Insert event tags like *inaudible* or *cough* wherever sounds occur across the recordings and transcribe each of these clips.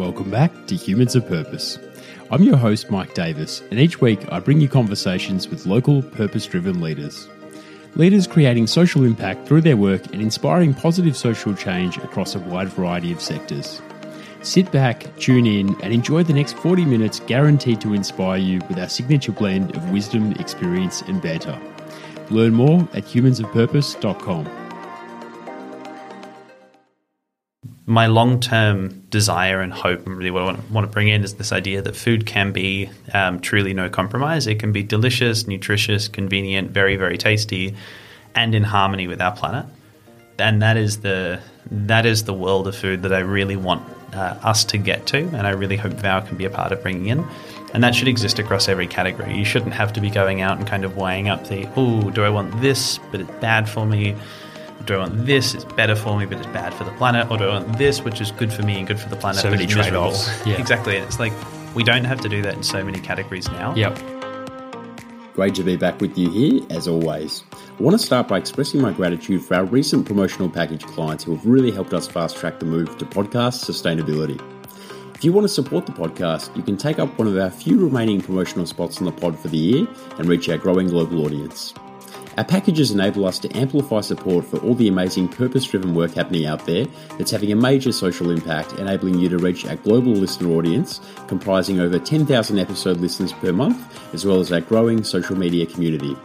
Welcome back to Humans of Purpose. I'm your host, Mike Davis, and each week I bring you conversations with local purpose driven leaders. Leaders creating social impact through their work and inspiring positive social change across a wide variety of sectors. Sit back, tune in, and enjoy the next 40 minutes guaranteed to inspire you with our signature blend of wisdom, experience, and banter. Learn more at humansofpurpose.com. my long term desire and hope, and really what I want, want, to bring in, is this idea that food can be um, truly no compromise. It can be delicious, nutritious, convenient, very, very tasty, and in harmony with our planet. And that is the that is the world of food that I really want uh, us to get to, and I really hope Vow can be a part of bringing in. And that should exist across every category. You shouldn't have to be going out and kind of weighing up the, oh, do I want this, but it's bad for me do I want this? It's better for me, but it's bad for the planet. Or do I want this, which is good for me and good for the planet? So many trade offs. *laughs* Yeah. Exactly. It's like we don't have to do that in so many categories now. Yep. Great to be back with you here, as always. I want to start by expressing my gratitude for our recent promotional package clients who have really helped us fast track the move to podcast sustainability. If you want to support the podcast, you can take up one of our few remaining promotional spots on the pod for the year and reach our growing global audience. Our packages enable us to amplify support for all the amazing purpose driven work happening out there that's having a major social impact, enabling you to reach our global listener audience, comprising over 10,000 episode listeners per month, as well as our growing social media community.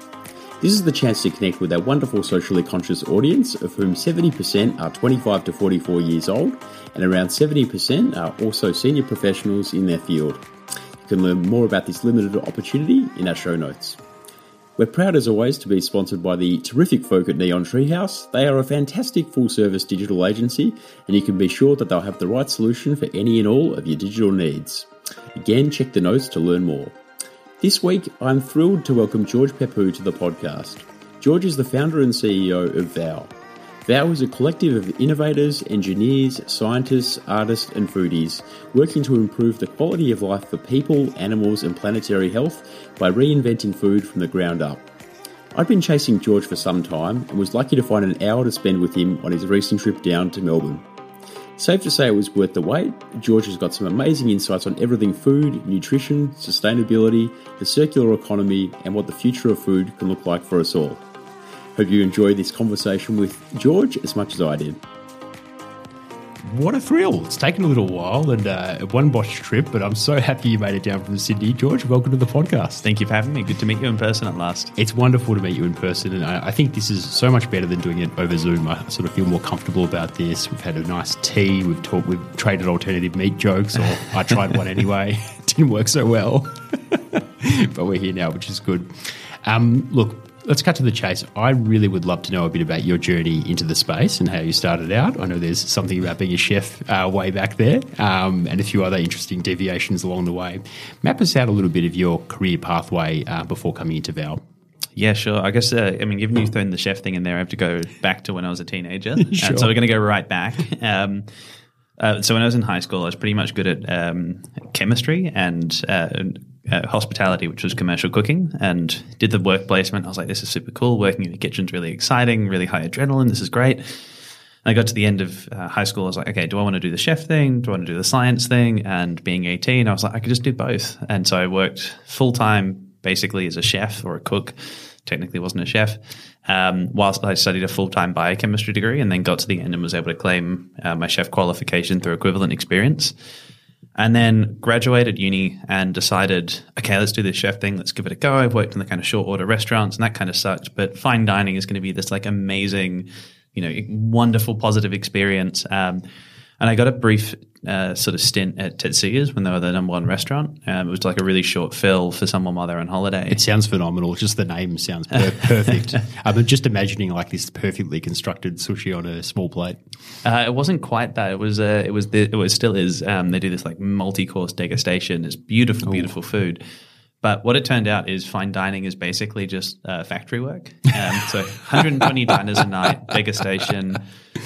This is the chance to connect with our wonderful socially conscious audience, of whom 70% are 25 to 44 years old, and around 70% are also senior professionals in their field. You can learn more about this limited opportunity in our show notes. We're proud as always to be sponsored by the terrific folk at Neon Treehouse. They are a fantastic full service digital agency, and you can be sure that they'll have the right solution for any and all of your digital needs. Again, check the notes to learn more. This week, I'm thrilled to welcome George Peppou to the podcast. George is the founder and CEO of Vow. Vow is a collective of innovators, engineers, scientists, artists, and foodies working to improve the quality of life for people, animals, and planetary health by reinventing food from the ground up. I've been chasing George for some time and was lucky to find an hour to spend with him on his recent trip down to Melbourne. Safe to say it was worth the wait. George has got some amazing insights on everything food, nutrition, sustainability, the circular economy, and what the future of food can look like for us all. Hope you enjoyed this conversation with George as much as I did. What a thrill! It's taken a little while and uh, a one botch trip, but I'm so happy you made it down from Sydney. George, welcome to the podcast. Thank you for having me. Good to meet you in person at last. It's wonderful to meet you in person, and I, I think this is so much better than doing it over Zoom. I sort of feel more comfortable about this. We've had a nice tea. We've talked. We've traded alternative meat jokes, or I tried one anyway. *laughs* Didn't work so well, *laughs* but we're here now, which is good. Um, look, let's cut to the chase. I really would love to know a bit about your journey into the space and how you started out. I know there's something about being a chef uh, way back there um, and a few other interesting deviations along the way. Map us out a little bit of your career pathway uh, before coming into Vow. Yeah, sure. I guess, uh, I mean, given you've thrown the chef thing in there, I have to go back to when I was a teenager. *laughs* sure. so we're going to go right back. Um, uh, so when I was in high school, I was pretty much good at um, chemistry and uh, uh, hospitality, which was commercial cooking, and did the work placement. I was like, this is super cool. Working in the kitchen's really exciting, really high adrenaline. This is great. And I got to the end of uh, high school. I was like, okay, do I want to do the chef thing? Do I want to do the science thing? And being 18, I was like, I could just do both. And so I worked full time basically as a chef or a cook. Technically wasn't a chef. Um, whilst I studied a full time biochemistry degree and then got to the end and was able to claim uh, my chef qualification through equivalent experience. And then graduated uni and decided, okay, let's do this chef thing. Let's give it a go. I've worked in the kind of short order restaurants and that kind of sucked, but fine dining is going to be this like amazing, you know, wonderful positive experience. Um, And I got a brief uh, sort of stint at Tetsuya's when they were the number one restaurant. Um, it was like a really short fill for someone while they're on holiday. It sounds phenomenal. Just the name sounds per- *laughs* perfect. I'm just imagining like this perfectly constructed sushi on a small plate. Uh, it wasn't quite that. It was. Uh, it was. The, it was still is. Um, they do this like multi-course degustation. It's beautiful, beautiful food. But what it turned out is fine dining is basically just uh, factory work. Um, so 120 *laughs* diners a night, degustation.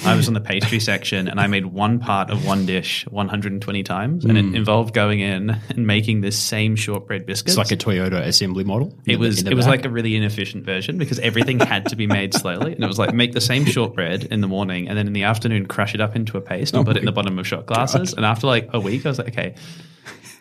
I was on the pastry section and I made one part of one dish 120 times. And it involved going in and making this same shortbread biscuits. It's like a Toyota assembly model. It was it was back. like a really inefficient version because everything had to be made slowly, and it was like make the same shortbread in the morning, and then in the afternoon crush it up into a paste and put it in the bottom of shot glasses. And after like a week, I was like, okay,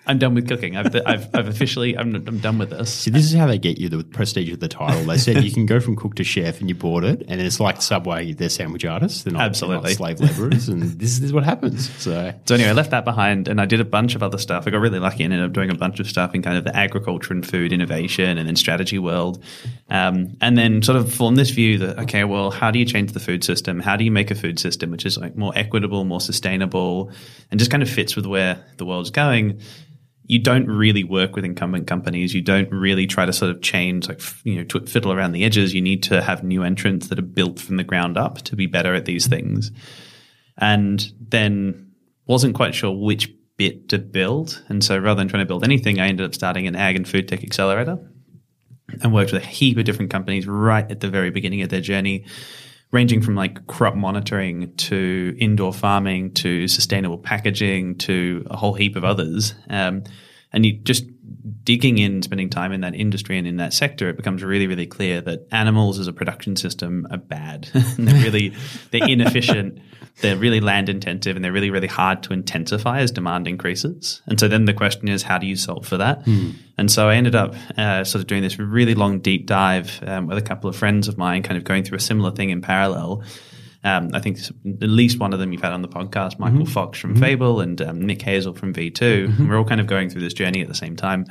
I'm done with cooking. I've I've, I've officially I'm, I'm done with this. See, this is how they get you the prestige of the title. They said you can go from cook to chef, and you bought it, and it's like Subway. They're sandwich artists. They're not, Absolutely. they're not slave laborers, and this is, what happens. So So anyway, I left that behind and I did a bunch of other stuff. I got really lucky and ended up doing a bunch of stuff in kind of the agriculture and food innovation and then strategy world. Um, and then sort of formed this view that, okay, well, how do you change the food system? How do you make a food system which is like more equitable, more sustainable, and just kind of fits with where the world's going? You don't really work with incumbent companies. You don't really try to sort of change, like, you know, to fiddle around the edges. You need to have new entrants that are built from the ground up to be better at these things and then wasn't quite sure which bit to build. And so rather than trying to build anything, I ended up starting an ag and food tech accelerator and worked with a heap of different companies right at the very beginning of their journey, ranging from like crop monitoring to indoor farming to sustainable packaging to a whole heap of others. Um, and you just digging in, spending time in that industry and in that sector, it becomes really, really clear that animals as a production system are bad. *laughs* they're really, they're *laughs* inefficient. They're really land intensive and they're really, really hard to intensify as demand increases. And so then the question is, how do you solve for that? And so I ended up uh, sort of doing this really long deep dive um, with a couple of friends of mine, kind of going through a similar thing in parallel. Um, I think at least one of them you've had on the podcast, Michael Fox from Fable and um, Nick Hazell from V2. And we're all kind of going through this journey at the same time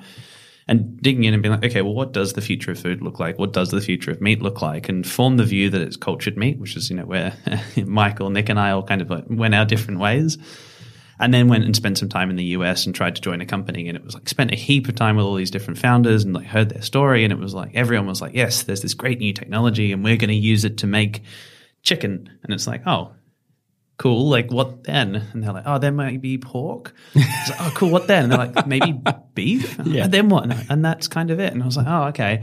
and digging in and being like, okay, well, what does the future of food look like? What does the future of meat look like? And form the view that it's cultured meat, which is, you know, where *laughs* Michael, Nick, and I all kind of like went our different ways. And then went and spent some time in the US and tried to join a company. And it was like spent a heap of time with all these different founders and like heard their story. And it was like everyone was like, yes, there's this great new technology and we're going to use it to make chicken. And it's like, oh, cool. Like, what then? And they're like, oh, there might be pork. It's like, oh, cool. What then? And they're like, maybe beef. *laughs* Yeah. And then what? And, and that's kind of it. And I was like, oh, okay.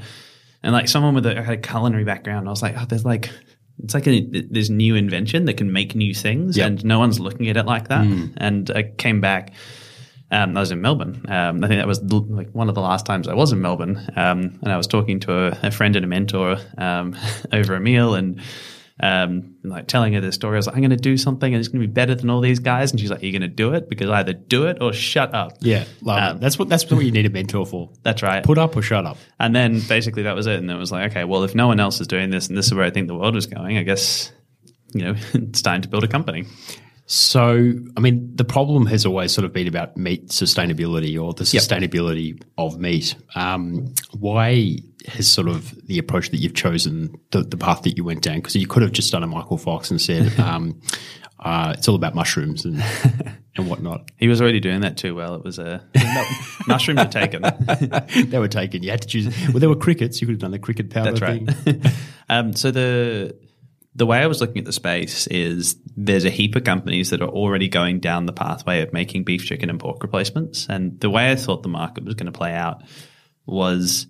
And like someone with a, had a culinary background, I was like, oh, there's like, it's like a, this new invention that can make new things, Yep. and no one's looking at it like that. And I came back. Um, I was in Melbourne. Um, I think that was like one of the last times I was in Melbourne, um, and I was talking to a, a friend and a mentor um, *laughs* over a meal, and um, like telling her this story. I was like, "I'm going to do something, and it's going to be better than all these guys." And she's like, "You're going to do it because either do it or shut up." yeah, love Um, it. That's what that's what you need a mentor for. *laughs* That's right. Put up or shut up. And then basically that was it. And it was like, okay, well, if no one else is doing this, and this is where I think the world is going, I guess you know *laughs* it's time to build a company. So, I mean, the problem has always sort of been about meat sustainability or the sustainability of meat. Um, why has sort of the approach that you've chosen, the, the path that you went down? Because you could have just done a Michael Fox and said, *laughs* um, uh, it's all about mushrooms and, *laughs* and whatnot. He was already doing that too well. It was a *laughs* mushrooms are taken. they were taken. You had to choose. Well, there were crickets. You could have done the cricket powder That's right. thing. um, so the the way I was looking at the space is there's a heap of companies that are already going down the pathway of making beef, chicken, and pork replacements. And the way I thought the market was going to play out was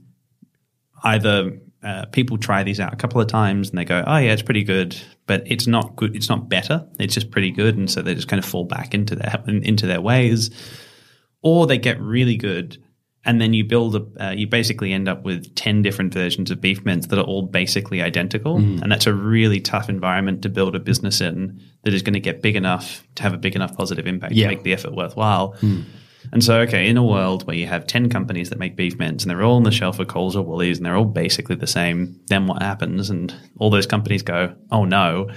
either uh, people try these out a couple of times and they go, oh yeah, it's pretty good, but it's not good. It's not better. It's just pretty good, and so they just kind of fall back into their into their ways, or they get really good. And then you build a, uh, you basically end up with 10 different versions of beef mince that are all basically identical. And that's a really tough environment to build a business in that is going to get big enough to have a big enough positive impact Yeah. to make the effort worthwhile. And so, okay, in a world where you have 10 companies that make beef mince and they're all on the shelf of Coles or Woolies and they're all basically the same, then what happens? And all those companies go, oh no,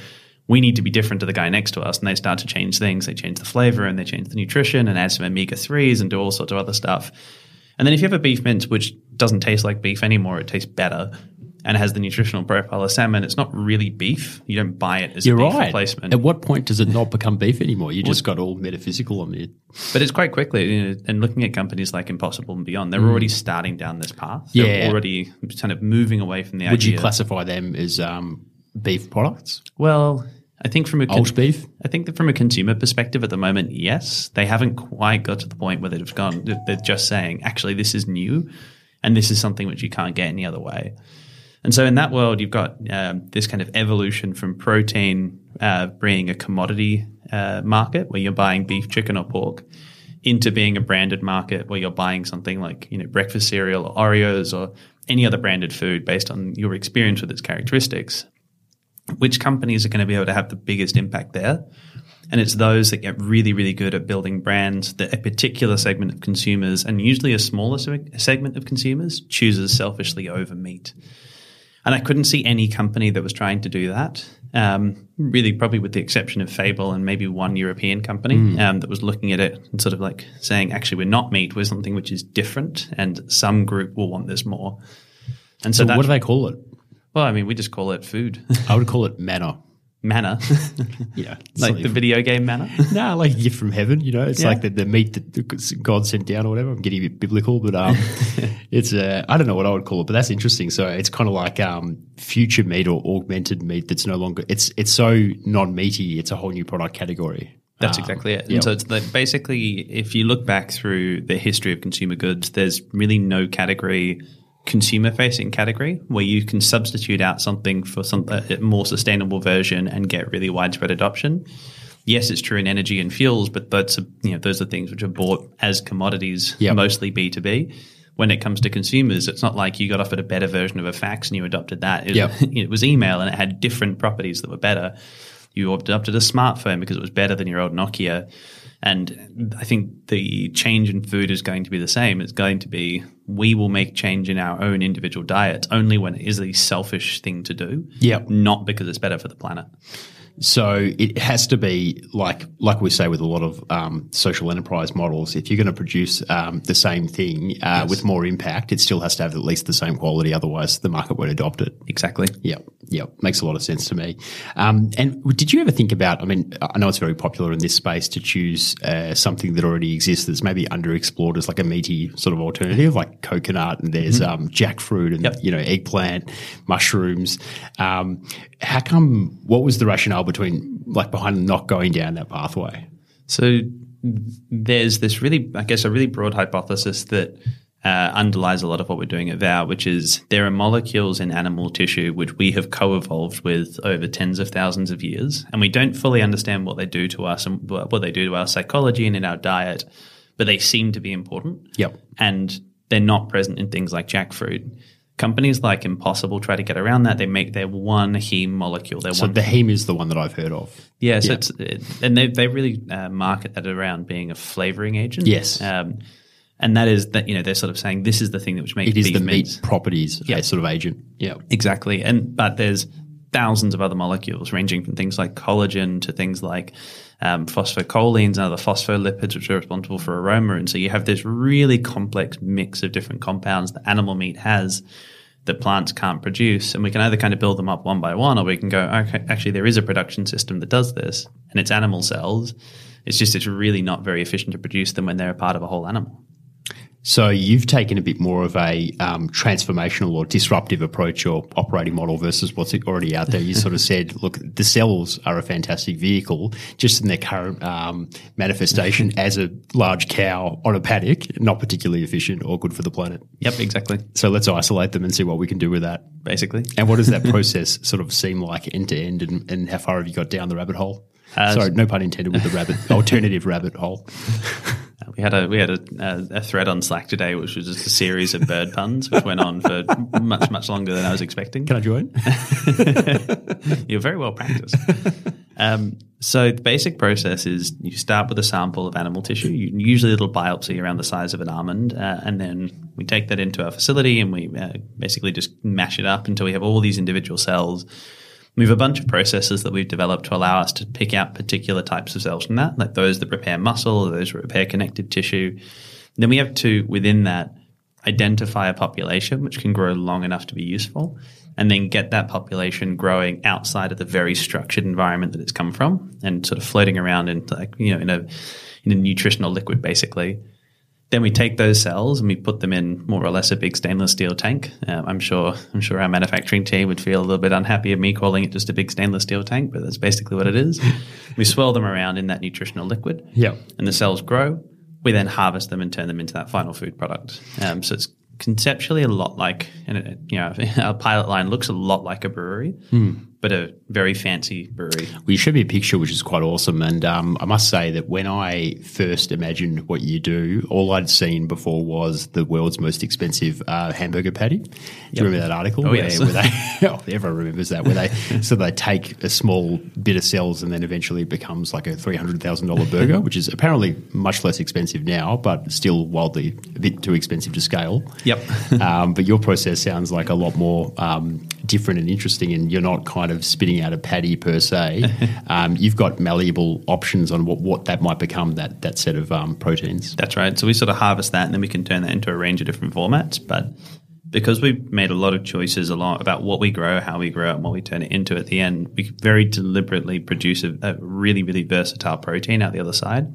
we need to be different to the guy next to us. And they start to change things. They change the flavor and they change the nutrition and add some omega 3s and do all sorts of other stuff. And then if you have a beef mince which doesn't taste like beef anymore, it tastes better, and has the nutritional profile of salmon, it's not really beef. You don't buy it as You're a beef right. replacement. At what point does it not become beef anymore? You just got all metaphysical on it. But it's quite quickly, you know, and looking at companies like Impossible and Beyond, they're already starting down this path. They're Mm. Yeah. already kind of moving away from the Would idea. you classify them as um, beef products? Well, I think from a Old beef? I think that from a consumer perspective at the moment, yes, they haven't quite got to the point where they've gone. They're just saying, actually, this is new, and this is something which you can't get any other way. And so, in that world, you've got um, this kind of evolution from protein uh, being a commodity uh, market where you're buying beef, chicken, or pork, into being a branded market where you're buying something like you know breakfast cereal or Oreos or any other branded food based on your experience with its characteristics which companies are going to be able to have the biggest impact there. And it's those that get really, really good at building brands that a particular segment of consumers, and usually a smaller segment of consumers, chooses selfishly over meat. And I couldn't see any company that was trying to do that. Um, really, probably with the exception of Fable and maybe one European company um, that was looking at it and sort of like saying, actually, we're not meat, we're something which is different, and some group will want this more. And so, So, that, what do they call it? well, I mean, we just call it food. I would *laughs* call it manna. Manna, *laughs* Yeah, like the video game mana. *laughs* No, like a gift from heaven. You know, it's Yeah. like the, the meat that God sent down or whatever. I'm getting a bit biblical, but um, *laughs* it's uh, I don't know what I would call it, but that's interesting. So it's kind of like um, future meat or augmented meat that's no longer. It's it's so non meaty. It's a whole new product category. That's Um, exactly it. And so it's like basically, if you look back through the history of consumer goods, there's really no category, consumer facing category, where you can substitute out something for some a more sustainable version and get really widespread adoption. Yes, it's true in energy and fuels, but that's you know those are things which are bought as commodities, Yep. mostly B two B. When it comes to consumers, it's not like you got offered a better version of a fax and you adopted that. It, Yep. *laughs* it was email and it had different properties that were better. You adopted a smartphone because it was better than your old Nokia. And I think the change in food is going to be the same. It's going to be we will make change in our own individual diets only when it is a selfish thing to do, Yep. not because it's better for the planet. So it has to be like like we say with a lot of um, social enterprise models. If you're going to produce um, the same thing uh, with more impact, it still has to have at least the same quality. Otherwise, the market won't adopt it. Exactly. Yeah, yeah, makes a lot of sense to me. Um, and did you ever think about? I mean, I know it's very popular in this space to choose uh, something that already exists that's maybe underexplored as like a meaty sort of alternative, like coconut, and there's um, jackfruit, and Yep. you know, eggplant, mushrooms. How come? What was the rationale between like behind not going down that pathway? So there's this really, I guess, a really broad hypothesis that uh, underlies a lot of what we're doing at Vow, which is there are molecules in animal tissue which we have co-evolved with over tens of thousands of years, and we don't fully understand what they do to us and what what they do to our psychology and in our diet, but they seem to be important. Yep. And they're not present in things like jackfruit. Companies like Impossible try to get around that. They make their one heme molecule. Their So one the heme is the one that I've heard of. yeah, so Yeah. it's it, and they they really uh, market that around being a flavoring agent. Yes. um, and that is that you know they're sort of saying this is the thing that which makes It is the meat meat properties, Yeah. sort of agent. Yeah. exactly. And but there's thousands of other molecules ranging from things like collagen to things like um, and other phospholipids which are responsible for aroma. And so you have this really complex mix of different compounds that animal meat has that plants can't produce. And we can either kind of build them up one by one, or we can go, okay, actually, there is a production system that does this, and it's animal cells. It's just it's really not very efficient to produce them when they're a part of a whole animal. So you've taken a bit more of a um, transformational or disruptive approach or operating model versus what's already out there. You sort of said, look, the cells are a fantastic vehicle, just in their current um, manifestation *laughs* as a large cow on a paddock, not particularly efficient or good for the planet. Yep, exactly. So let's isolate them and see what we can do with that. Basically. And what does that *laughs* process sort of seem like end to end, and, and how far have you got down the rabbit hole? Uh, Sorry, no pun intended with the rabbit *laughs* alternative rabbit hole. We had a we had a, a, a thread on Slack today, which was just a series of bird puns, which went on for much much longer than I was expecting. Can I join? *laughs* You're very well practiced. um, so the basic process is you start with a sample of animal tissue, you, usually a little biopsy around the size of an almond, uh, and then we take that into our facility and we uh, basically just mash it up until we have all these individual cells. We have a bunch of processes that we've developed to allow us to pick out particular types of cells from that, like those that repair muscle, those that repair connective tissue. Then we have to, within that, identify a population which can grow long enough to be useful, and then get that population growing outside of the very structured environment that it's come from, and sort of floating around in like you know in a in a nutritional liquid basically. Then we take those cells and we put them in more or less a big stainless steel tank. Um, I'm sure I'm sure our manufacturing team would feel a little bit unhappy of me calling it just a big stainless steel tank, but that's basically what it is. *laughs* we swirl them around in that nutritional liquid. Yep. And the cells grow. We then harvest them and turn them into that final food product. Um, so it's conceptually a lot like, and it, you know, *laughs* a pilot line looks a lot like a brewery, but a very fancy brewery. Well, you showed me a picture, which is quite awesome. And um, I must say that when I first imagined what you do, all I'd seen before was the world's most expensive uh, hamburger patty. Do you remember that article? Oh, where, yes. where they, *laughs* oh, everyone remembers that. Where they *laughs* so they take a small bit of cells and then eventually it becomes like a three hundred thousand dollar *laughs* burger, which is apparently much less expensive now, but still wildly a bit too expensive to scale. Yep. um, but your process sounds like a lot more um, different and interesting, and you're not kind of spitting out a patty per se. *laughs* um, you've got malleable options on what, what that might become that that set of um, proteins. That's right. So we sort of harvest that and then we can turn that into a range of different formats. But because we've made a lot of choices a lot about what we grow, how we grow it, and what we turn it into at the end, we very deliberately produce a, a really, really versatile protein out the other side.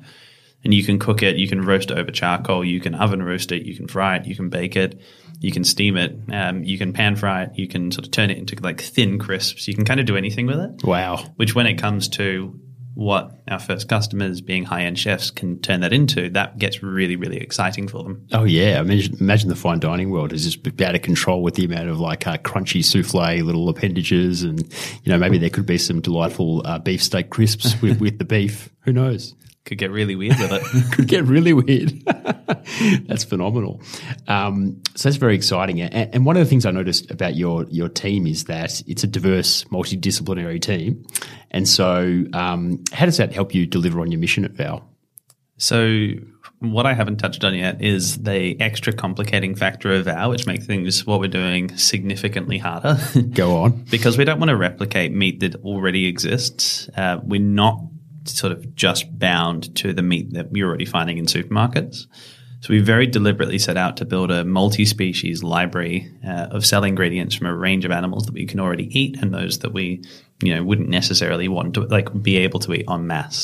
And you can cook it, you can roast it over charcoal, you can oven roast it, you can fry it, you can bake it, you can steam it, um, you can pan fry it, you can sort of turn it into like thin crisps. You can kind of do anything with it Wow. which when it comes to what our first customers being high-end chefs can turn that into that gets really really exciting for them Oh yeah, I mean, imagine the fine dining world is just out of control with the amount of like uh, crunchy souffle, little appendages, and you know maybe there could be some delightful uh, beefsteak crisps with, with the beef. Who knows? Could get really weird with it *laughs* could get really weird. *laughs* that's phenomenal. Um, so that's very exciting. And, and one of the things I noticed about your your team is that it's a diverse, multidisciplinary team. And so, um, how does that help you deliver on your mission at Vow? so what i haven't touched on yet is the extra complicating factor of our which makes things what we're doing significantly harder Go on. *laughs* because we don't want to replicate meat that already exists uh, we're not sort of just bound to the meat that you're already finding in supermarkets So we very deliberately set out to build a multi-species library uh, of cell ingredients from a range of animals that we can already eat and those that we, you know, wouldn't necessarily want to like be able to eat en masse.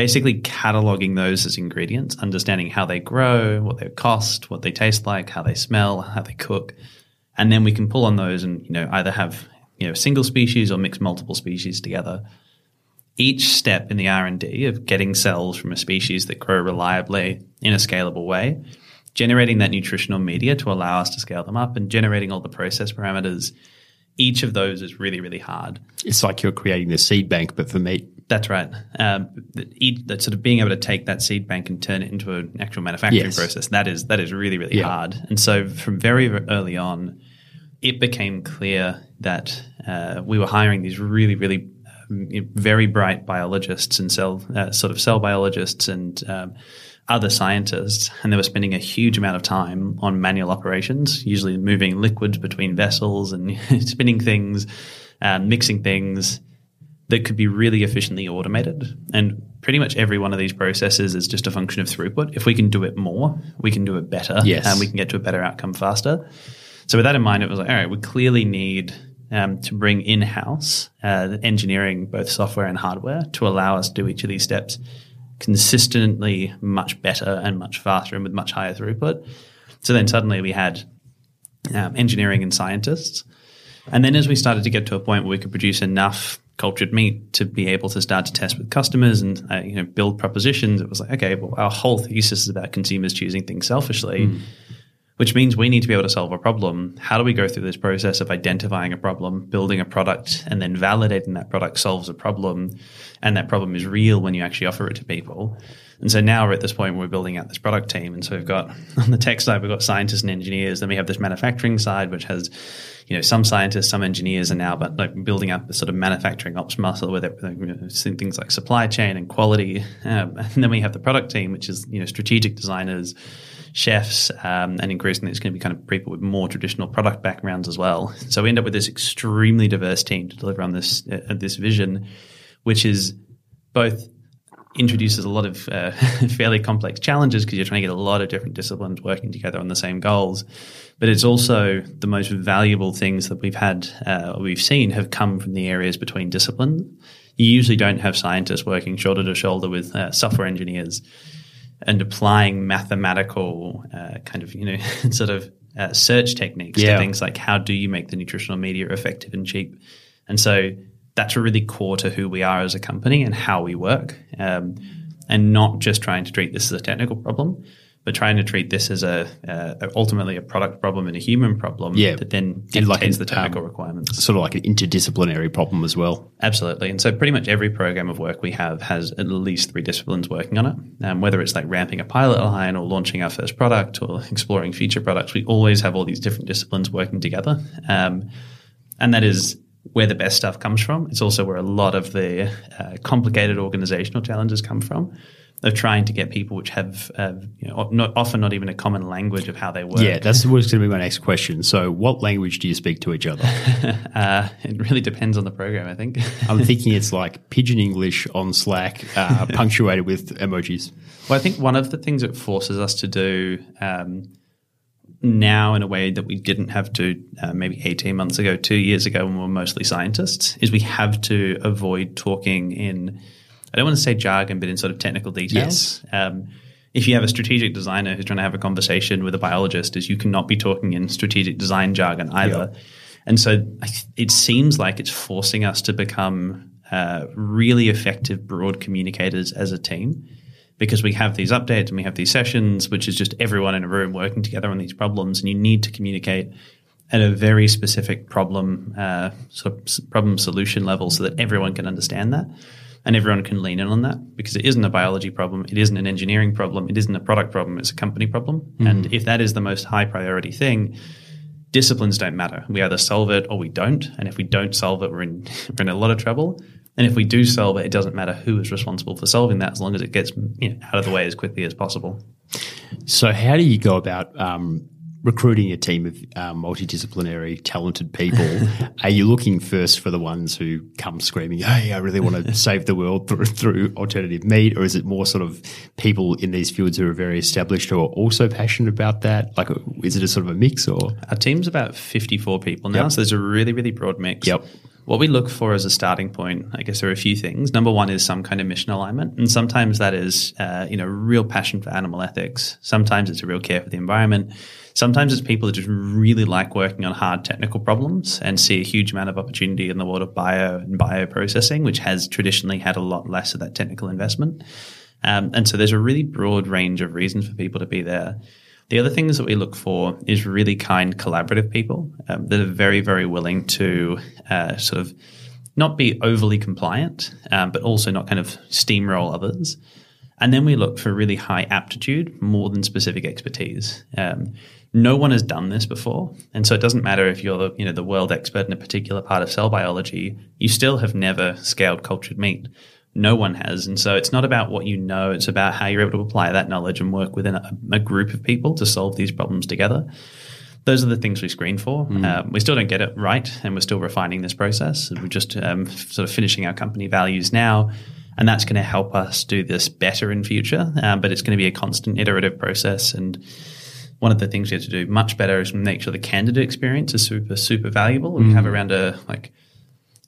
Basically, cataloging those as ingredients, understanding how they grow, what they cost, what they taste like, how they smell, how they cook, and then we can pull on those and you know either have you know single species or mix multiple species together. Each step in the R and D of getting cells from a species that grow reliably in a scalable way, generating that nutritional media to allow us to scale them up, and generating all the process parameters. Each of those is really, really hard. It's like you're creating the seed bank, but for meat. That's right. Um, that that sort of being able to take that seed bank and turn it into an actual manufacturing Yes. process that is that is really really Yeah. hard. And so from very early on, it became clear that uh, we were hiring these really really um, very bright biologists and cell uh, sort of cell biologists and um, other scientists, and they were spending a huge amount of time on manual operations, usually moving liquids between vessels and *laughs* spinning things, uh, mixing things that could be really efficiently automated. And pretty much every one of these processes is just a function of throughput. If we can do it more, we can do it better, Yes. and we can get to a better outcome faster. So with that in mind, it was like, all right, we clearly need um, to bring in-house uh, engineering, both software and hardware, to allow us to do each of these steps consistently much better and much faster and with much higher throughput. So then suddenly we had um, engineering and scientists. And then as we started to get to a point where we could produce enough cultured meat to be able to start to test with customers and uh, you know build propositions, it was like, okay, well, our whole thesis is about consumers choosing things selfishly. which means we need to be able to solve a problem. How do we go through this process of identifying a problem, building a product, and then validating that product solves a problem, and that problem is real when you actually offer it to people? And so now we're at this point where we're building out this product team. And so we've got *laughs* on the tech side, we've got scientists and engineers. Then we have this manufacturing side, which has, you know, some scientists, some engineers are now, but like building up the sort of manufacturing ops muscle with know, things like supply chain and quality. Um, *laughs* and then we have the product team, which is, you know, strategic designers, chefs, um, and increasingly it's going to be kind of people with more traditional product backgrounds as well. So we end up with this extremely diverse team to deliver on this uh, this vision, which is both introduces a lot of uh, *laughs* fairly complex challenges because you're trying to get a lot of different disciplines working together on the same goals. But it's also the most valuable things that we've had, uh, we've seen have come from the areas between disciplines. You usually don't have scientists working shoulder to shoulder with uh, software engineers and applying mathematical uh, kind of, you know, *laughs* sort of uh, search techniques Yeah. to things like how do you make the nutritional media effective and cheap. And so that's really core to who we are as a company and how we work, um, and not just trying to treat this as a technical problem, but trying to treat this as a uh, ultimately a product problem and a human problem Yeah. that then dictates like an, the technical um, requirements. Sort of like an interdisciplinary problem as well. Absolutely. And so pretty much every program of work we have has at least three disciplines working on it. Um, whether it's like ramping a pilot line or launching our first product or exploring future products, we always have all these different disciplines working together. Um, and that is where the best stuff comes from. It's also where a lot of the uh, complicated organizational challenges come from. Of trying to get people which have, uh, you know, not, often not even a common language of how they work. Yeah, that's what's going to be my next question. So, what language do you speak to each other? *laughs* uh, it really depends on the program, I think. *laughs* I'm thinking it's like pidgin English on Slack, uh, punctuated with emojis. Well, I think one of the things it forces us to do um, now in a way that we didn't have to uh, maybe 18 months ago, two years ago when we were mostly scientists, is we have to avoid talking in, I don't want to say jargon, but in sort of technical details. Um, if you have a strategic designer who's trying to have a conversation with a biologist, is you cannot be talking in strategic design jargon either. And so it seems like it's forcing us to become uh, really effective, broad communicators as a team because we have these updates and we have these sessions, which is just everyone in a room working together on these problems, and you need to communicate at a very specific problem uh, sort of problem solution level so that everyone can understand that and everyone can lean in on that because it isn't a biology problem, it isn't an engineering problem, it isn't a product problem, it's a company problem. And if that is the most high priority thing, disciplines don't matter. We either solve it or we don't. And if we don't solve it, we're in, *laughs* we're in a lot of trouble. And if we do solve it, it doesn't matter who is responsible for solving that as long as it gets you know, out of the way as quickly as possible. So, how do you go about um, recruiting a team of um, multidisciplinary, talented people? *laughs* Are you looking first for the ones who come screaming, "Hey, I really want to *laughs* save the world through, through alternative meat," or is it more sort of people in these fields who are very established who are also passionate about that? Like, is it a sort of a mix, or Our team's about 54 people now, Yep. so there's a really, really broad mix. Yep. What we look for as a starting point, I guess there are a few things. Number one is some kind of mission alignment, and sometimes that is, uh, you know, real passion for animal ethics. Sometimes it's a real care for the environment. Sometimes it's people that just really like working on hard technical problems and see a huge amount of opportunity in the world of bio and bioprocessing, which has traditionally had a lot less of that technical investment. Um, and so there's a really broad range of reasons for people to be there. The other things that we look for is really kind, collaborative people um, that are very, very willing to uh, sort of not be overly compliant, um, but also not kind of steamroll others. And then we look for really high aptitude more than specific expertise. Um, no one has done this before, and so it doesn't matter if you're the you know the world expert in a particular part of cell biology. You still have never scaled cultured meat. No one has, and so it's not about what you know; it's about how you're able to apply that knowledge and work within a, a group of people to solve these problems together. Those are the things we screen for. Um, we still don't get it right, and we're still refining this process. We're just um, sort of finishing our company values now, and that's going to help us do this better in future. Um, but it's going to be a constant iterative process. And one of the things we have to do much better is make sure the candidate experience is super super valuable. We have around a like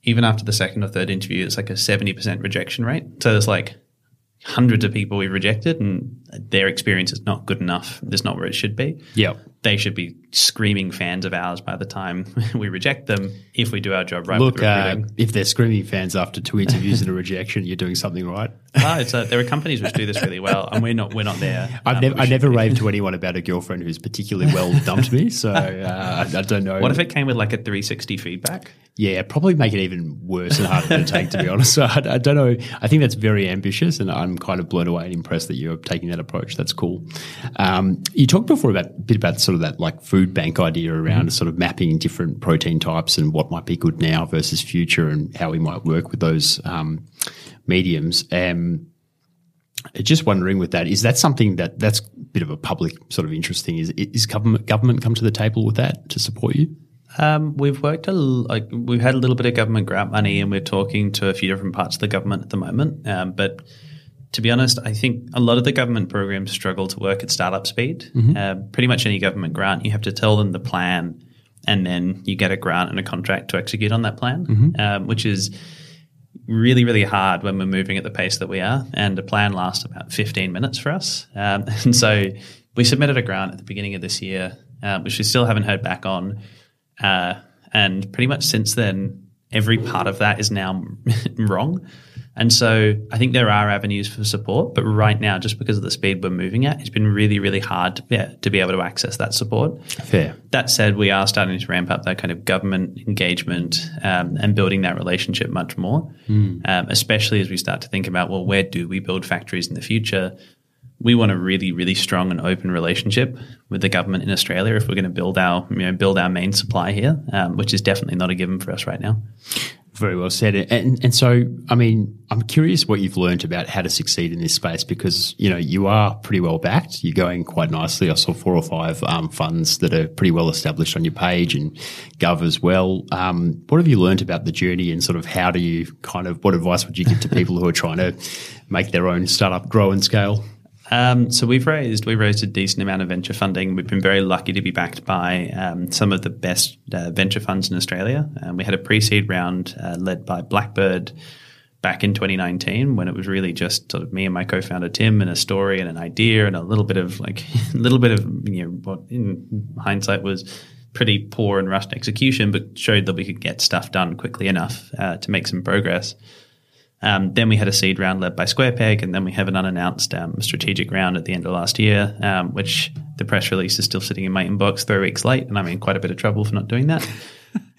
even after the second or third interview, it's like a seventy percent rejection rate. So there's like hundreds of people we've rejected, and their experience is not good enough. It's not where it should be. Yeah. They should be screaming fans of ours by the time *laughs* we reject them if we do our job right. Look, uh, if they're screaming fans after two interviews and a rejection, you're doing something right. *laughs* Ah, it's a, there are companies which do this really well, and we're not. We're not there. *laughs* I've Um, never, I never raved to anyone about a girlfriend who's particularly well dumped me, so uh, I, I don't know. What if it came with like a 360 feedback? Yeah, probably make it even worse and harder to take, to be honest. So I, I don't know. I think that's very ambitious, and I'm kind of blown away and impressed that you're taking that approach. That's cool. Um, you talked before about a bit about sort of that like food bank idea around sort of mapping different protein types and what might be good now versus future, and how we might work with those um, mediums. Um, just wondering with that, is that something that that's a bit of a public sort of interest thing? Is is government government come to the table with that to support you? Um, we've worked a l- like we've had a little bit of government grant money, and we're talking to a few different parts of the government at the moment. Um, but to be honest, I think a lot of the government programs struggle to work at startup speed. Uh, pretty much any government grant, you have to tell them the plan, and then you get a grant and a contract to execute on that plan, um, which is really, really hard when we're moving at the pace that we are. And the plan lasts about 15 minutes for us. Um, *laughs* and so we submitted a grant at the beginning of this year, uh, which we still haven't heard back on. Uh, and pretty much since then, every part of that is now *laughs* wrong. And so I think there are avenues for support, but right now, just because of the speed we're moving at, it's been really, really hard to, yeah, to be able to access that support. Fair. That said, we are starting to ramp up that kind of government engagement um, and building that relationship much more, um, especially as we start to think about, well, where do we build factories in the future? We want a really, really strong and open relationship with the government in Australia if we're going to build our, you know, build our main supply here, um, which is definitely not a given for us right now. Very well said. And, and so, I mean, I'm curious what you've learned about how to succeed in this space because, you know, you are pretty well backed. You're going quite nicely. I saw four or five um, funds that are pretty well established on your page and Gov as well. Um, what have you learned about the journey and sort of how do you kind of, what advice would you give to people who are trying to make their own startup grow and scale? Um, so we've raised we've raised a decent amount of venture funding. We've been very lucky to be backed by um, some of the best uh, venture funds in Australia. Um, we had a pre-seed round uh, led by Blackbird back in 2019 when it was really just sort of me and my co-founder Tim and a story and an idea and a little bit of like a *laughs* little bit of you know what in hindsight was pretty poor and rushed execution, but showed that we could get stuff done quickly enough uh, to make some progress. Um, then we had a seed round led by Square Peg, and then we have an unannounced um, strategic round at the end of last year, um, which the press release is still sitting in my inbox three weeks late, and I'm in quite a bit of trouble for not doing that.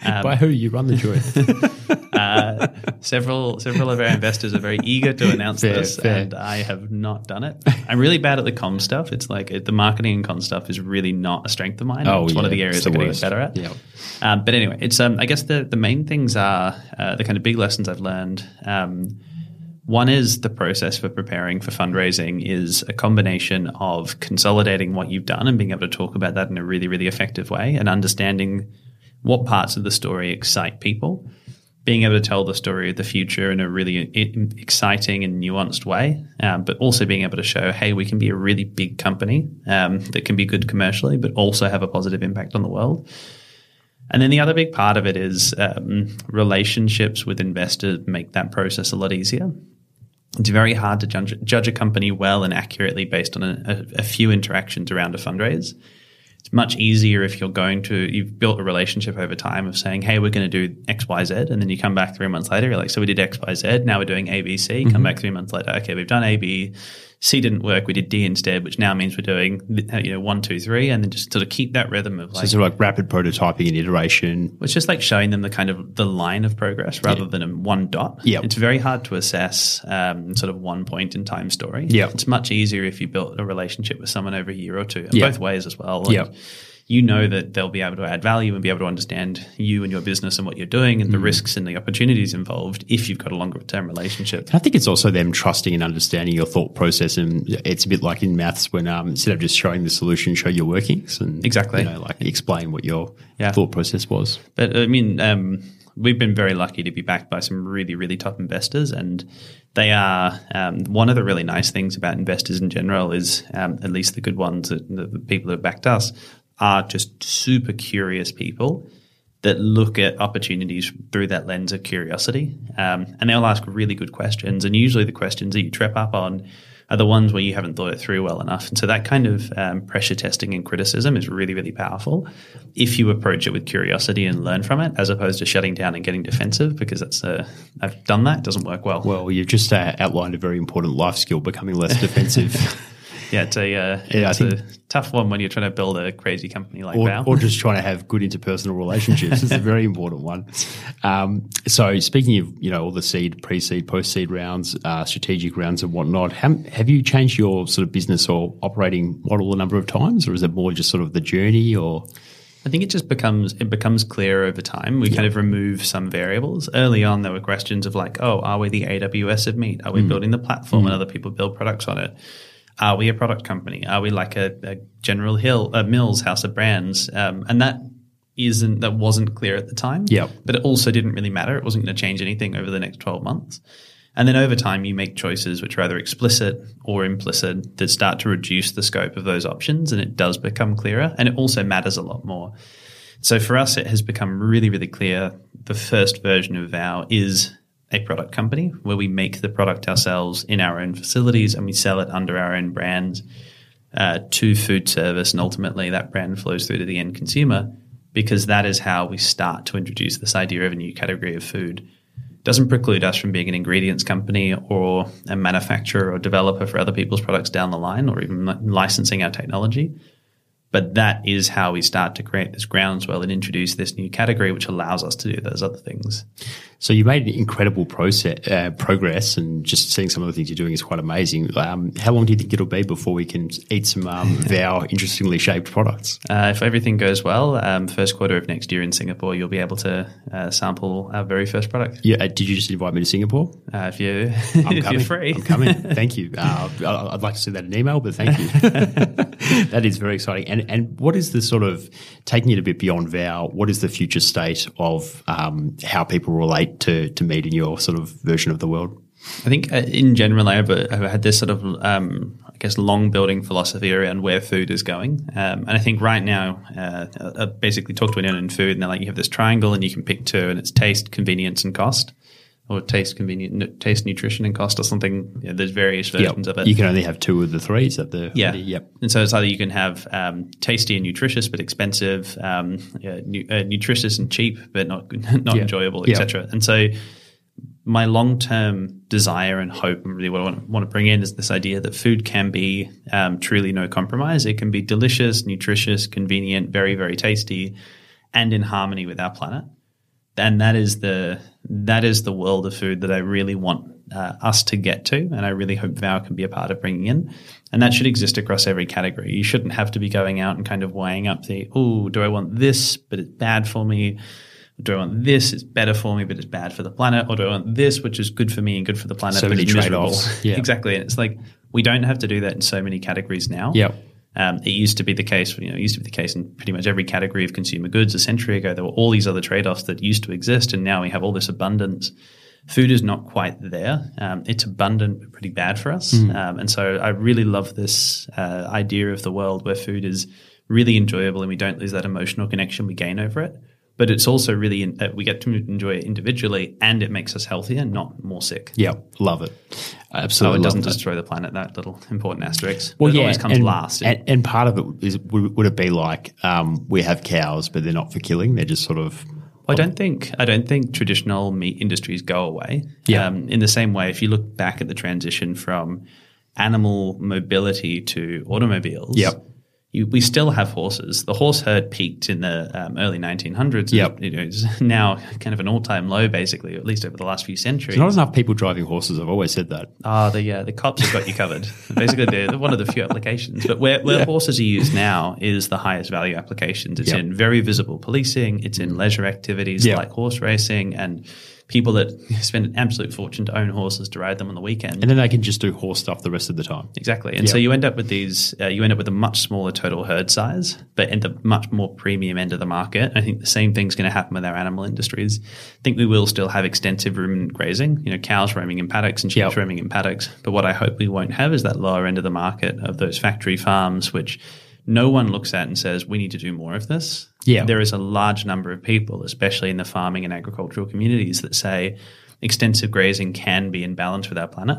By who? You run the joint. *laughs* Uh, several several of our investors are very eager to announce Fair, this, fair. and I have not done it. I'm really bad at the com stuff. It's like uh, the marketing and com stuff is really not a strength of mine. Oh, it's one of the areas I'm the going to worst. get better at. Yeah. Um, but anyway, it's um, I guess the the main things are uh, the kind of big lessons I've learned. Um, one is the process for preparing for fundraising is a combination of consolidating what you've done and being able to talk about that in a really, really effective way and understanding what parts of the story excite people, being able to tell the story of the future in a really exciting and nuanced way, um, but also being able to show, hey, we can be a really big company um, that can be good commercially, but also have a positive impact on the world. And then the other big part of it is um, relationships with investors make that process a lot easier. It's very hard to judge, judge a company well and accurately based on a, a, a few interactions around a fundraise. It's much easier if you're going to, you've built a relationship over time of saying, hey, we're going to do X, Y, Z. And then you come back three months later, you're like, so we did X, Y, Z. Now we're doing A, B, C. Come mm-hmm. back three months later. Okay, we've done A, B. C didn't work. We did D instead, which now means we're doing, you know, one, two, three. And then just sort of keep that rhythm of So sort of like rapid prototyping and iteration. it's just like showing them the kind of the line of progress rather than a one dot. Yep. It's very hard to assess um, sort of one point in time story. Yep. It's much easier if you built a relationship with someone over a year or two, Yep. both ways as well. Like, Yep. You know that they'll be able to add value and be able to understand you and your business and what you're doing and the Mm. risks and the opportunities involved if you've got a longer term relationship. I think it's also them trusting and understanding your thought process, and it's a bit like in maths when um, instead of just showing the solution, show your workings, and Exactly. you know, like explain what your Yeah. thought process was. But I mean, um, we've been very lucky to be backed by some really, really top investors, and they are um, one of the really nice things about investors in general is um, at least the good ones, that- the, the people that have backed us, are just super curious people that look at opportunities through that lens of curiosity, um, and they'll ask really good questions, and usually the questions that you trip up on. are the ones where you haven't thought it through well enough. And so that kind of um, pressure testing and criticism is really, really powerful if you approach it with curiosity and learn from it, as opposed to shutting down and getting defensive, because that's uh, I've done that. It doesn't work well. Well, you've just uh, outlined a very important life skill, becoming less defensive. *laughs* yeah, it's a, uh, Yeah, it's a tough one when you're trying to build a crazy company like or, Vow. or just trying to have good interpersonal relationships. it's a *laughs* very important one. Um, so, speaking of you know all the seed, pre-seed, post-seed rounds, uh, strategic rounds, and whatnot, have, have you changed your sort of business or operating model a number of times, or is it more just sort of the journey? Or I think it just becomes it becomes clear over time. We kind of remove some variables. Early on, there were questions of like, oh, are we the AWS of meat? Are we building the platform and other people build products on it? Are we a product company? Are we like a, a General Hill, a Mills House of Brands? Um, and that isn't that wasn't clear at the time. Yep. but it also didn't really matter. It wasn't going to change anything over the next twelve months. And then over time, you make choices which are either explicit or implicit that start to reduce the scope of those options, and it does become clearer. And it also matters a lot more. So for us, it has become really, really clear. The first version of Vow is a product company where we make the product ourselves in our own facilities and we sell it under our own brands uh, to food service, and ultimately that brand flows through to the end consumer because that is how we start to introduce this idea of a new category of food. Doesn't preclude us from being an ingredients company or a manufacturer or developer for other people's products down the line, or even licensing our technology. But that is how we start to create this groundswell and introduce this new category, which allows us to do those other things. So you made incredible process, uh, progress, and just seeing some of the things you're doing is quite amazing. Um, how long do you think it'll be before we can eat some um, *laughs* Vow interestingly shaped products? Uh, if everything goes well, um, first quarter of next year in Singapore, you'll be able to uh, sample our very first product. Yeah, uh, did you just invite me to Singapore? Uh, if you I'm *laughs* if coming. you're free, I'm coming. *laughs* Thank you. Uh, I'd like to send that in email, but thank you. that is very exciting. And and what is the sort of taking it a bit beyond Vow? What is the future state of um, how people relate to to meat in your sort of version of the world? I think uh, in general, I've, I've had this sort of, um, I guess, long building philosophy around where food is going. Um, and I think right now, uh, I basically talk to anyone in food, and they're like, you have this triangle, and you can pick two, and it's taste, convenience, and cost. Or taste, convenient, taste, nutrition, and cost, or something. Yeah, there's various versions of it. You can only have two of the three. Is that the Yeah. Yep. And so it's either you can have um, tasty and nutritious but expensive, um, yeah, nu- uh, nutritious and cheap but not *laughs* not Yeah. enjoyable, etc. And so my long term desire and hope, and really what I want, want to bring in, is this idea that food can be um, truly no compromise. It can be delicious, nutritious, convenient, very very tasty, and in harmony with our planet and that is the that is the world of food that I really want uh, us to get to, and I really hope Vow can be a part of bringing in. And that should exist across every category. You shouldn't have to be going out and kind of weighing up the oh, do I want this, but it's bad for me. Do I want this? It's better for me, but it's bad for the planet. Or do I want this, which is good for me and good for the planet, So but many it's miserable? Yeah. *laughs* exactly. And it's like we don't have to do that in so many categories now. Yep. Um, it used to be the case, you know, it used to be the case in pretty much every category of consumer goods a century ago. There were all these other trade offs that used to exist, and now we have all this abundance. Food is not quite there. Um, it's abundant, but pretty bad for us. Um, and so I really love this uh, idea of the world where food is really enjoyable and we don't lose that emotional connection we gain over it. But it's also really, uh, we get to enjoy it individually and it makes us healthier, not more sick. Yep. Love it. Absolutely. Oh, it doesn't destroy the planet, that little important asterisk. Well, yeah, always comes and, last. And, and part of it is would, would it be like um, we have cows, but they're not for killing; they're just sort of I don't think I don't think traditional meat industries go away. Yeah. Um, in the same way, if you look back at the transition from animal mobility to automobiles, Yep. You, we still have horses. The horse herd peaked in the um, early 1900s. Yep. and, you know, it's *laughs* now kind of an all-time low, basically, at least over the last few centuries. There's not enough people driving horses. I've always said that. Ah, the uh, the cops have got you covered. *laughs* Basically, they're one of the few applications. But where, where horses are used now is the highest value applications. It's Yep. in very visible policing. It's in leisure activities Yep. like horse racing and people that *laughs* spend an absolute fortune to own horses to ride them on the weekend. And then they can just do horse stuff the rest of the time. Exactly, and so you end up with these. Uh, you end up with a much smaller total herd size, but in the much more premium end of the market. I think the same thing's going to happen with our animal industries. I think we will still have extensive ruminant grazing. You know, cows roaming in paddocks and sheep Yep. roaming in paddocks. But what I hope we won't have is that lower end of the market of those factory farms, which no one looks at and says we need to do more of this. Yeah. there is a large number of people, especially in the farming and agricultural communities, that say extensive grazing can be in balance with our planet.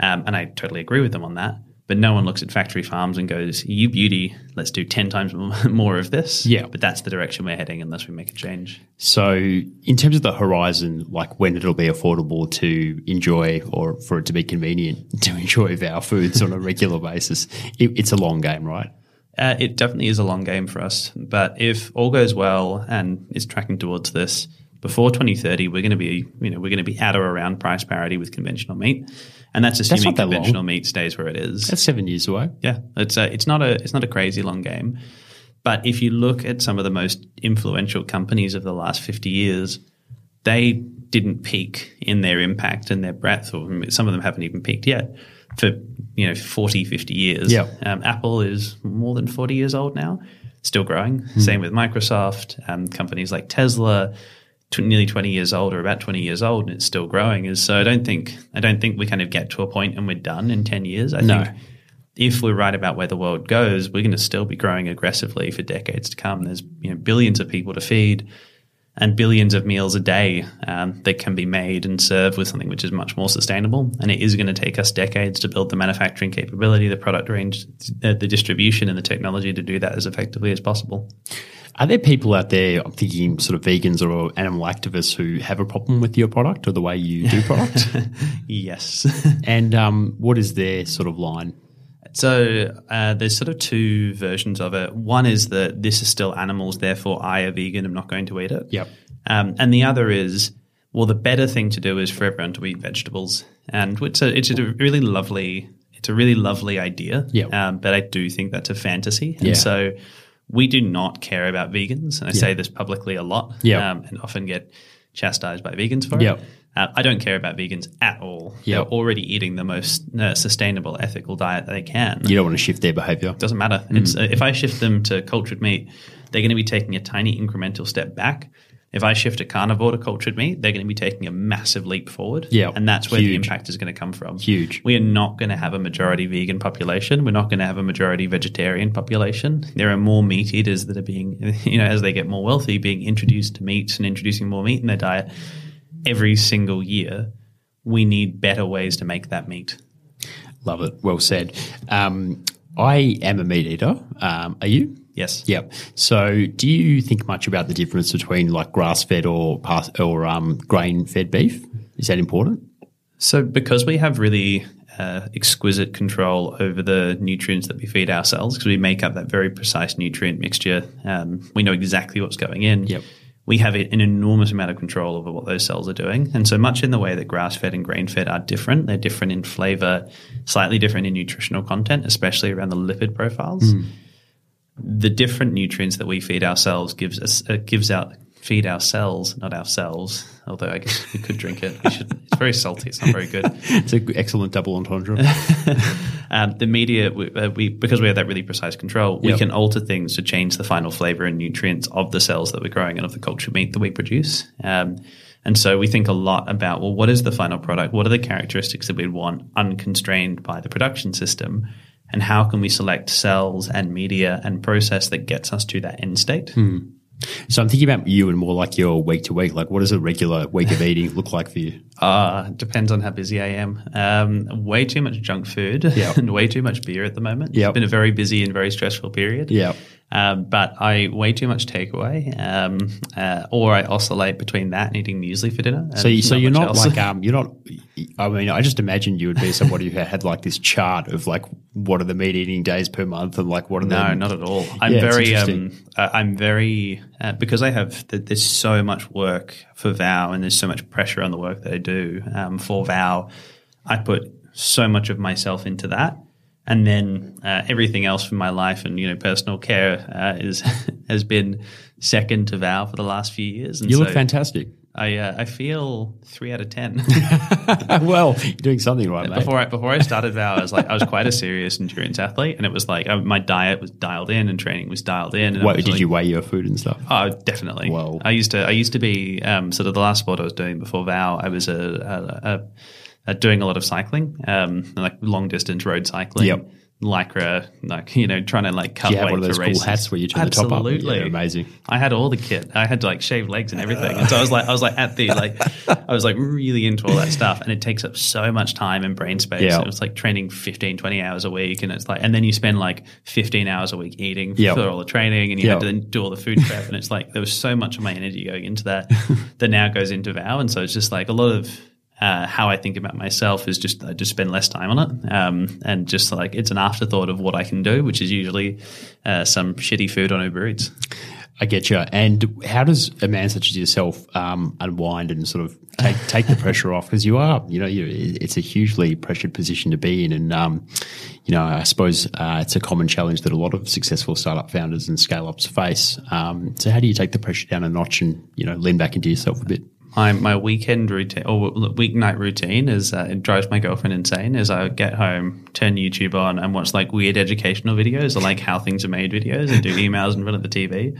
Um, and I totally agree with them on that. But no one looks at factory farms and goes, "You beauty, let's do ten times *laughs* more of this." Yeah. but that's the direction we're heading unless we make a change. So, in terms of the horizon, like when it'll be affordable to enjoy or for it to be convenient *laughs* to enjoy our foods on a regular basis, it, it's a long game, right? Uh, it definitely is a long game for us, but if all goes well and is tracking towards this before 2030, we're going to be, you know, we're going to be at or around price parity with conventional meat, and that's assuming not that long. conventional meat stays where it is. That's seven years away. yeah, it's a, it's not a it's not a crazy long game, but if you look at some of the most influential companies of the last 50 years, they didn't peak in their impact and their breadth, or some of them haven't even peaked yet for you know 40, 50 years. Yeah. Um, Apple is more than 40 years old now, still growing. Same with Microsoft, um, companies like Tesla, tw- nearly 20 years old or about 20 years old, and it's still growing. Is so I don't think I don't think we kind of get to a point and we're done in 10 years. I No. think if we're right about where the world goes, we're going to still be growing aggressively for decades to come. There's you know billions of people to feed and billions of meals a day um, that can be made and served with something which is much more sustainable. And it is going to take us decades to build the manufacturing capability, the product range, uh, the distribution, and the technology to do that as effectively as possible. Are there people out there, I'm thinking sort of vegans or animal activists who have a problem with your product or the way you do product? *laughs* Yes. and um, what is their sort of line? So uh, there's sort of two versions of it. One is that this is still animals, therefore I I, a vegan, I'm not going to eat it. Yep. Um, and the other is, well, the better thing to do is for everyone to eat vegetables, and it's a it's a really lovely it's a really lovely idea. Yep. Um, but I do think that's a fantasy, and Yeah. so we do not care about vegans, and I say this publicly a lot. Yep. Um, and often get chastised by vegans for Yep. it. Uh, I don't care about vegans at all. Yep. They're already eating the most uh, sustainable, ethical diet they can. You don't want to shift their behavior. Doesn't matter. Mm. It's uh, if I shift them to cultured meat, they're going to be taking a tiny incremental step back. If I shift a carnivore to cultured meat, they're going to be taking a massive leap forward. Yeah, and that's where the impact is going to come from. Huge. We are not going to have a majority vegan population. We're not going to have a majority vegetarian population. There are more meat eaters that are being, *laughs* you know, as they get more wealthy, being introduced to meat and introducing more meat in their diet every single year. We need better ways to make that meat. Love it. Well said. Um, I am a meat eater. Um, are you? Yes. Yep. So, do you think much about the difference between like grass-fed or pas- or um, grain-fed beef? Is that important? So, because we have really uh, exquisite control over the nutrients that we feed ourselves, because we make up that very precise nutrient mixture, um, we know exactly what's going in. Yep. We have an enormous amount of control over what those cells are doing. And so much in the way that grass fed and grain fed are different. They're different in flavor, slightly different in nutritional content, especially around the lipid profiles. The different nutrients that we feed ourselves gives us uh, gives out feed our cells, not ourselves. Although I guess we could drink it. We should. It's very salty. It's not very good. *laughs* It's an excellent double entendre. *laughs* Um, the media, we, uh, we because we have that really precise control, we can alter things to change the final flavor and nutrients of the cells that we're growing and of the cultured meat that we produce. Um, and so we think a lot about well, what is the final product? What are the characteristics that we want unconstrained by the production system? And how can we select cells and media and process that gets us to that end state? So, I'm thinking about you and more like your week to week. Like, what does a regular week of eating look like for you? Uh, *laughs* depends on how busy I am. Um, way too much junk food Yeah. *laughs* and way too much beer at the moment. Yep. It's been a very busy and very stressful period. Yeah. Um, but I way too much takeaway, um, uh, or I oscillate between that and eating muesli for dinner. So, you, so you're not else. like *laughs* um, you're not. I mean, I just imagined you would be somebody who had like this chart of like what are the meat eating days per month and like what are No, the not at all. I'm Yeah, very, um, uh, I'm very, uh, because I have, th- there's so much work for Vow and there's so much pressure on the work that I do um, for Vow. I put so much of myself into that. And then uh, everything else from my life and you know personal care uh, is *laughs* has been second to Vow for the last few years. And You look fantastic. I uh, I feel three out of ten. *laughs* well, you're doing something right, mate. before I, before I started Vow, I was like I was quite a serious endurance athlete, and it was like uh, my diet was dialed in and training was dialed in. And I Wait, did like- you weigh your food and stuff? Oh, definitely. Well, I used to I used to be um, sort of the last sport I was doing before Vow. I was a, a, a, a doing a lot of cycling, um, like long distance road cycling. Yep. lycra, like you know, trying to like cut Do you have weight one of those cool races. hats where you turn the top up? Absolutely, Yeah, amazing. I had all the kit. I had to like shave legs and everything, and so I was like, I was like at the like, *laughs* I was like really into all that stuff, and it takes up so much time and brain space. Yeah. It was like training 15, 20 hours a week, and it's like, and then you spend like fifteen hours a week eating Yeah. for all the training, and you Yeah. have to then do all the food prep, and it's like there was so much of my energy going into that *laughs* that now goes into Vow, and so it's just like a lot of uh, how I think about myself is just I just spend less time on it, um, and just like it's an afterthought of what I can do, which is usually uh, some shitty food on Uber Eats. I get you. And how does a man such as yourself um, unwind and sort of take take the pressure off? Because you are, you know, you it's a hugely pressured position to be in, and um, you know, I suppose uh, it's a common challenge that a lot of successful startup founders and scale ups face. Um, so, how do you take the pressure down a notch and you know lean back into yourself a bit? My my weekend routine or weeknight routine is uh, it drives my girlfriend insane. Is I get home, turn YouTube on, and watch like weird educational videos or like how things are made videos, and do emails in front of the TV.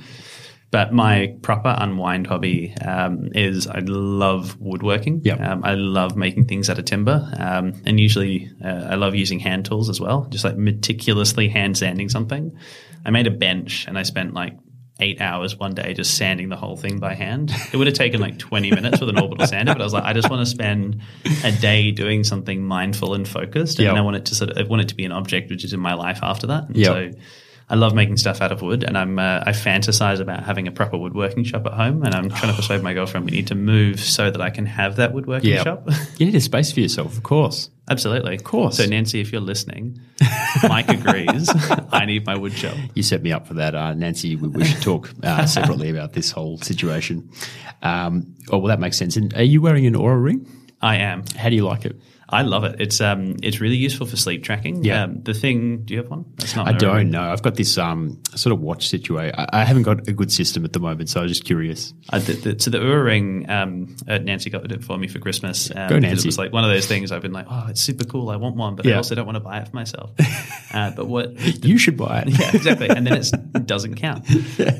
But my proper unwind hobby um, is I love woodworking. Yep. Um, I love making things out of timber, um, and usually uh, I love using hand tools as well. Just like meticulously hand sanding something. I made a bench, and I spent like eight hours one day just sanding the whole thing by hand. It would have taken like 20 minutes with an orbital sander, but I was like, I just want to spend a day doing something mindful and focused. And Yep. I want it to sort of, I want it to be an object which is in my life after that. And Yep. So I love making stuff out of wood and I'm, uh, I fantasize about having a proper woodworking shop at home. And I'm trying to persuade my girlfriend we need to move so that I can have that woodworking shop. you need a space for yourself, of course. Absolutely. Of course. So Nancy, if you're listening, Mike agrees. *laughs* I need my wood. You set me up for that, uh, Nancy. We, we should talk uh, *laughs* separately about this whole situation. Um, oh, well, that makes sense. And are you wearing an Oura ring? I am. How do you like it? I love it. It's um, it's really useful for sleep tracking. Yeah. Um, the thing, do you have one? That's not I don't know. I've got this um, sort of watch situation. I, I haven't got a good system at the moment, so I was just curious. Uh, the, the, so the Oura Ring, um, uh, Nancy got it for me for Christmas. Um, Go, Nancy. It was like one of those things I've been like, oh, it's super cool. I want one, but I also don't want to buy it for myself. *laughs* uh, but what *laughs* You should buy it. yeah, exactly. And then it's, *laughs* it doesn't count.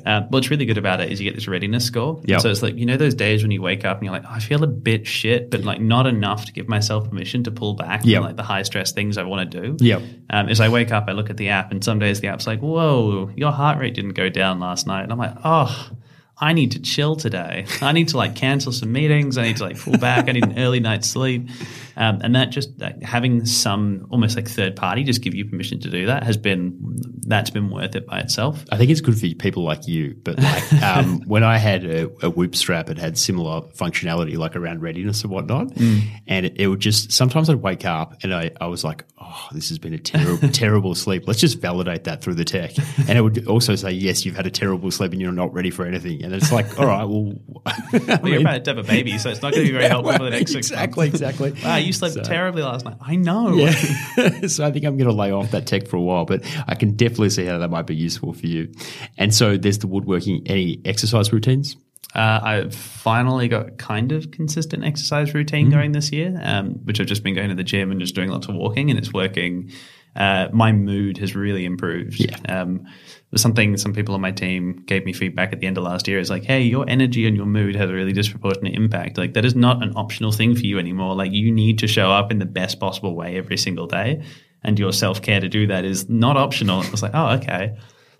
Uh, what's really good about it is you get this readiness score. Yep. So it's like, you know, those days when you wake up and you're like, oh, I feel a bit shit, but like not enough to give myself permission to pull back Yep. from like the high stress things I want to do. Yep. Um, as I wake up, I look at the app and some days the app's like, whoa, your heart rate didn't go down last night. And I'm like, oh, I need to chill today. I need to like cancel some meetings. I need to like pull back. I need an early night's sleep. Um, and that just like, having some almost like third party just give you permission to do that has been that's been worth it by itself. I think it's good for people like you, but like *laughs* um, when I had a, a Whoop strap, it had similar functionality, like around readiness and whatnot. Mm. And it, it would just sometimes I'd wake up and I, I was like, "Oh, this has been a terrible, *laughs* terrible sleep. Let's just validate that through the tech." And it would also say, "Yes, you've had a terrible sleep and you're not ready for anything." And it's like, "All right, well, *laughs* I Well, you're about to have a baby, so it's not going to be very helpful for the next six exactly, months. exactly. Wow, you slept So- terribly last night. I know. Yeah. *laughs* *laughs* so I think I'm going to lay off that tech for a while, but I can definitely see how that might be useful for you. And so there's the woodworking. Any exercise routines? Uh, I've finally got kind of consistent exercise routine Mm-hmm. going this year, um, which I've just been going to the gym and just doing lots of walking, and it's working. Uh, my mood has really improved. Yeah. Um, there's something some people on my team gave me feedback at the end of last year. Is like, hey, your energy and your mood has a really disproportionate impact. Like that is not an optional thing for you anymore. Like you need to show up in the best possible way every single day, and your self care to do that is not optional. It was like, oh, okay.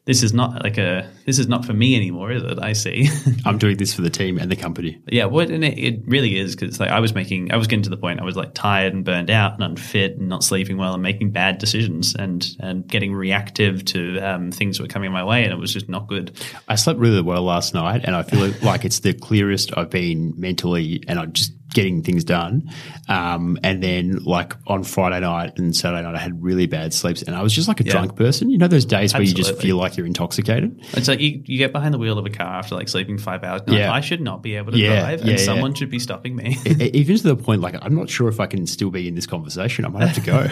This is not like a. This is not for me anymore, is it? I see. *laughs* I'm doing this for the team and the company. Yeah, what and it, it really is because like I was making, I was getting to the point I was like tired and burned out and unfit and not sleeping well and making bad decisions and and getting reactive to um, things that were coming my way and it was just not good. I slept really well last night, and I feel like it's the clearest I've been mentally, and I'm just getting things done. Um, and then, like on Friday night and Saturday night, I had really bad sleeps, and I was just like a Yeah. drunk person. You know, those days where you just feel like you're intoxicated. It's like you, you get behind the wheel of a car after like sleeping five hours. And Yeah. like, I should not be able to Yeah, drive, yeah, and yeah. someone should be stopping me. Even to the point, like I'm not sure if I can still be in this conversation. I might have to go.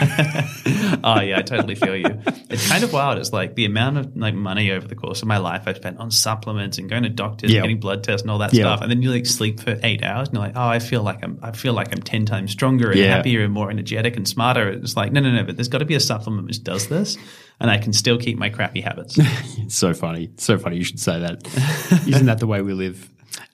*laughs* oh yeah, I totally feel you. It's kind of wild. It's like the amount of like money over the course of my life I spent on supplements and going to doctors, and getting blood tests, and all that stuff. And then you like sleep for eight hours, and you're like, oh, I feel like I'm, I feel like I'm ten times stronger and Yeah. happier and more energetic and smarter. It's like, no, no, no. But there's got to be a supplement which does this, and I can still keep my crappy habits. *laughs* It's so funny. So funny you should say that. Isn't that the way we live?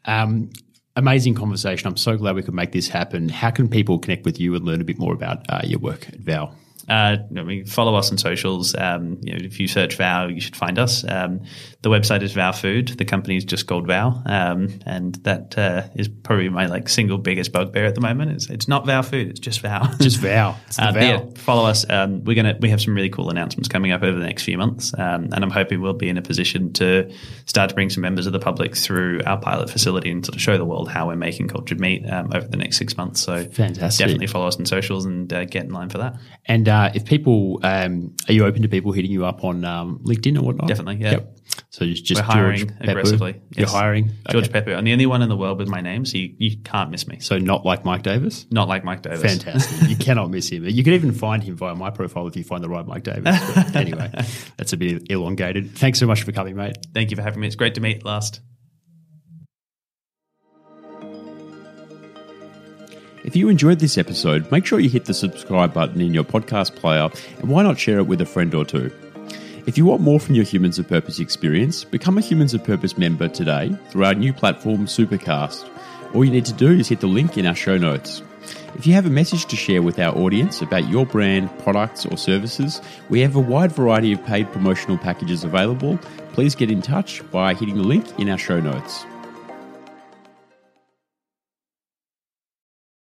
Um, amazing conversation. I'm so glad we could make this happen. How can people connect with you and learn a bit more about uh, your work at Vow? Uh, I mean, follow us on socials. Um, you know, if you search Vow, you should find us. Um, the website is Vow Food. The company is just called Vow, um, and that uh, is probably my like single biggest bugbear at the moment. It's, it's not Vow Food. It's just Vow. Just Vow. *laughs* Uh, Vow. yeah, follow us. Um, we're gonna we have some really cool announcements coming up over the next few months, um, and I'm hoping we'll be in a position to start to bring some members of the public through our pilot facility and sort of show the world how we're making cultured meat um, over the next six months. So Fantastic. definitely follow us on socials and uh, get in line for that. And uh, if people, um, are you open to people hitting you up on um, LinkedIn or whatnot? Definitely, yeah. So just, just We're hiring George aggressively. You're hiring George Okay. Peppou. I'm the only one in the world with my name, so you, you can't miss me. So not like Mike Davis. Not like Mike Davis. Fantastic. you cannot miss him. You can even find him via my profile if you find the right Mike Davis. But *laughs* anyway, that's a bit elongated. Thanks so much for coming, mate. Thank you for having me. It's great to meet last. If you enjoyed this episode, make sure you hit the subscribe button in your podcast player and why not share it with a friend or two? If you want more from your Humans of Purpose experience, become a Humans of Purpose member today through our new platform, Supercast. All you need to do is hit the link in our show notes. If you have a message to share with our audience about your brand, products, or services, we have a wide variety of paid promotional packages available. Please get in touch by hitting the link in our show notes.